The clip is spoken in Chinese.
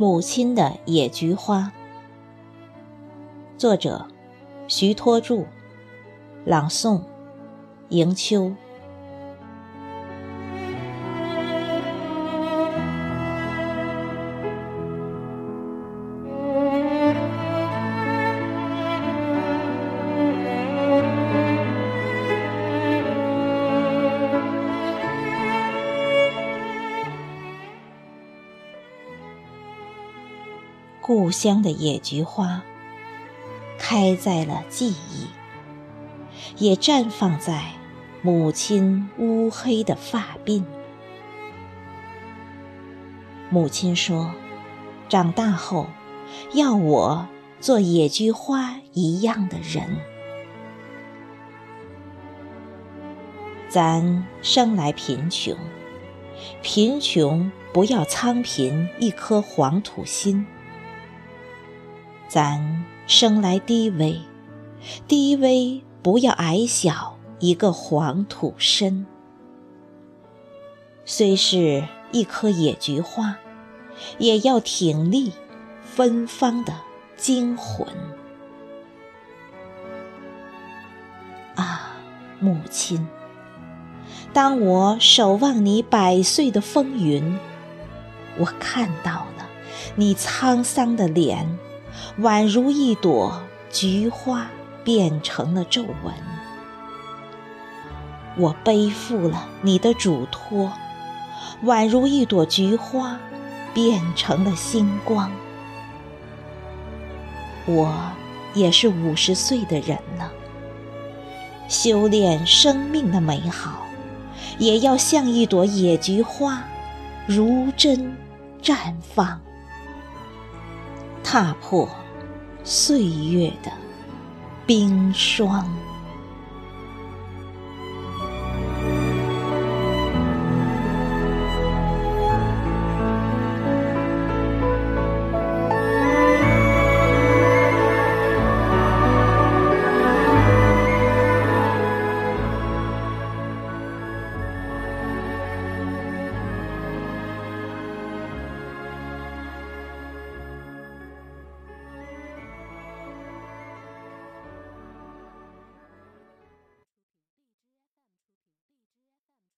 母亲的野菊花，作者：徐托著，朗诵：迎秋。故乡的野菊花，开在了记忆，也绽放在母亲乌黑的发鬓。母亲说：“长大后，要我做野菊花一样的人。”咱生来贫穷，贫穷不要苍贫一颗黄土心。咱生来低微，低微不要矮小一个黄土身。虽是一棵野菊花，也要挺立芬芳的精魂。啊，母亲，当我守望你百岁的风云，我看到了你沧桑的脸。宛如一朵菊花变成了皱纹，我背负了你的嘱托，宛如一朵菊花变成了星光。我也是五十岁的人了，修炼生命的美好，也要像一朵野菊花，如真绽放。踏破岁月的冰霜。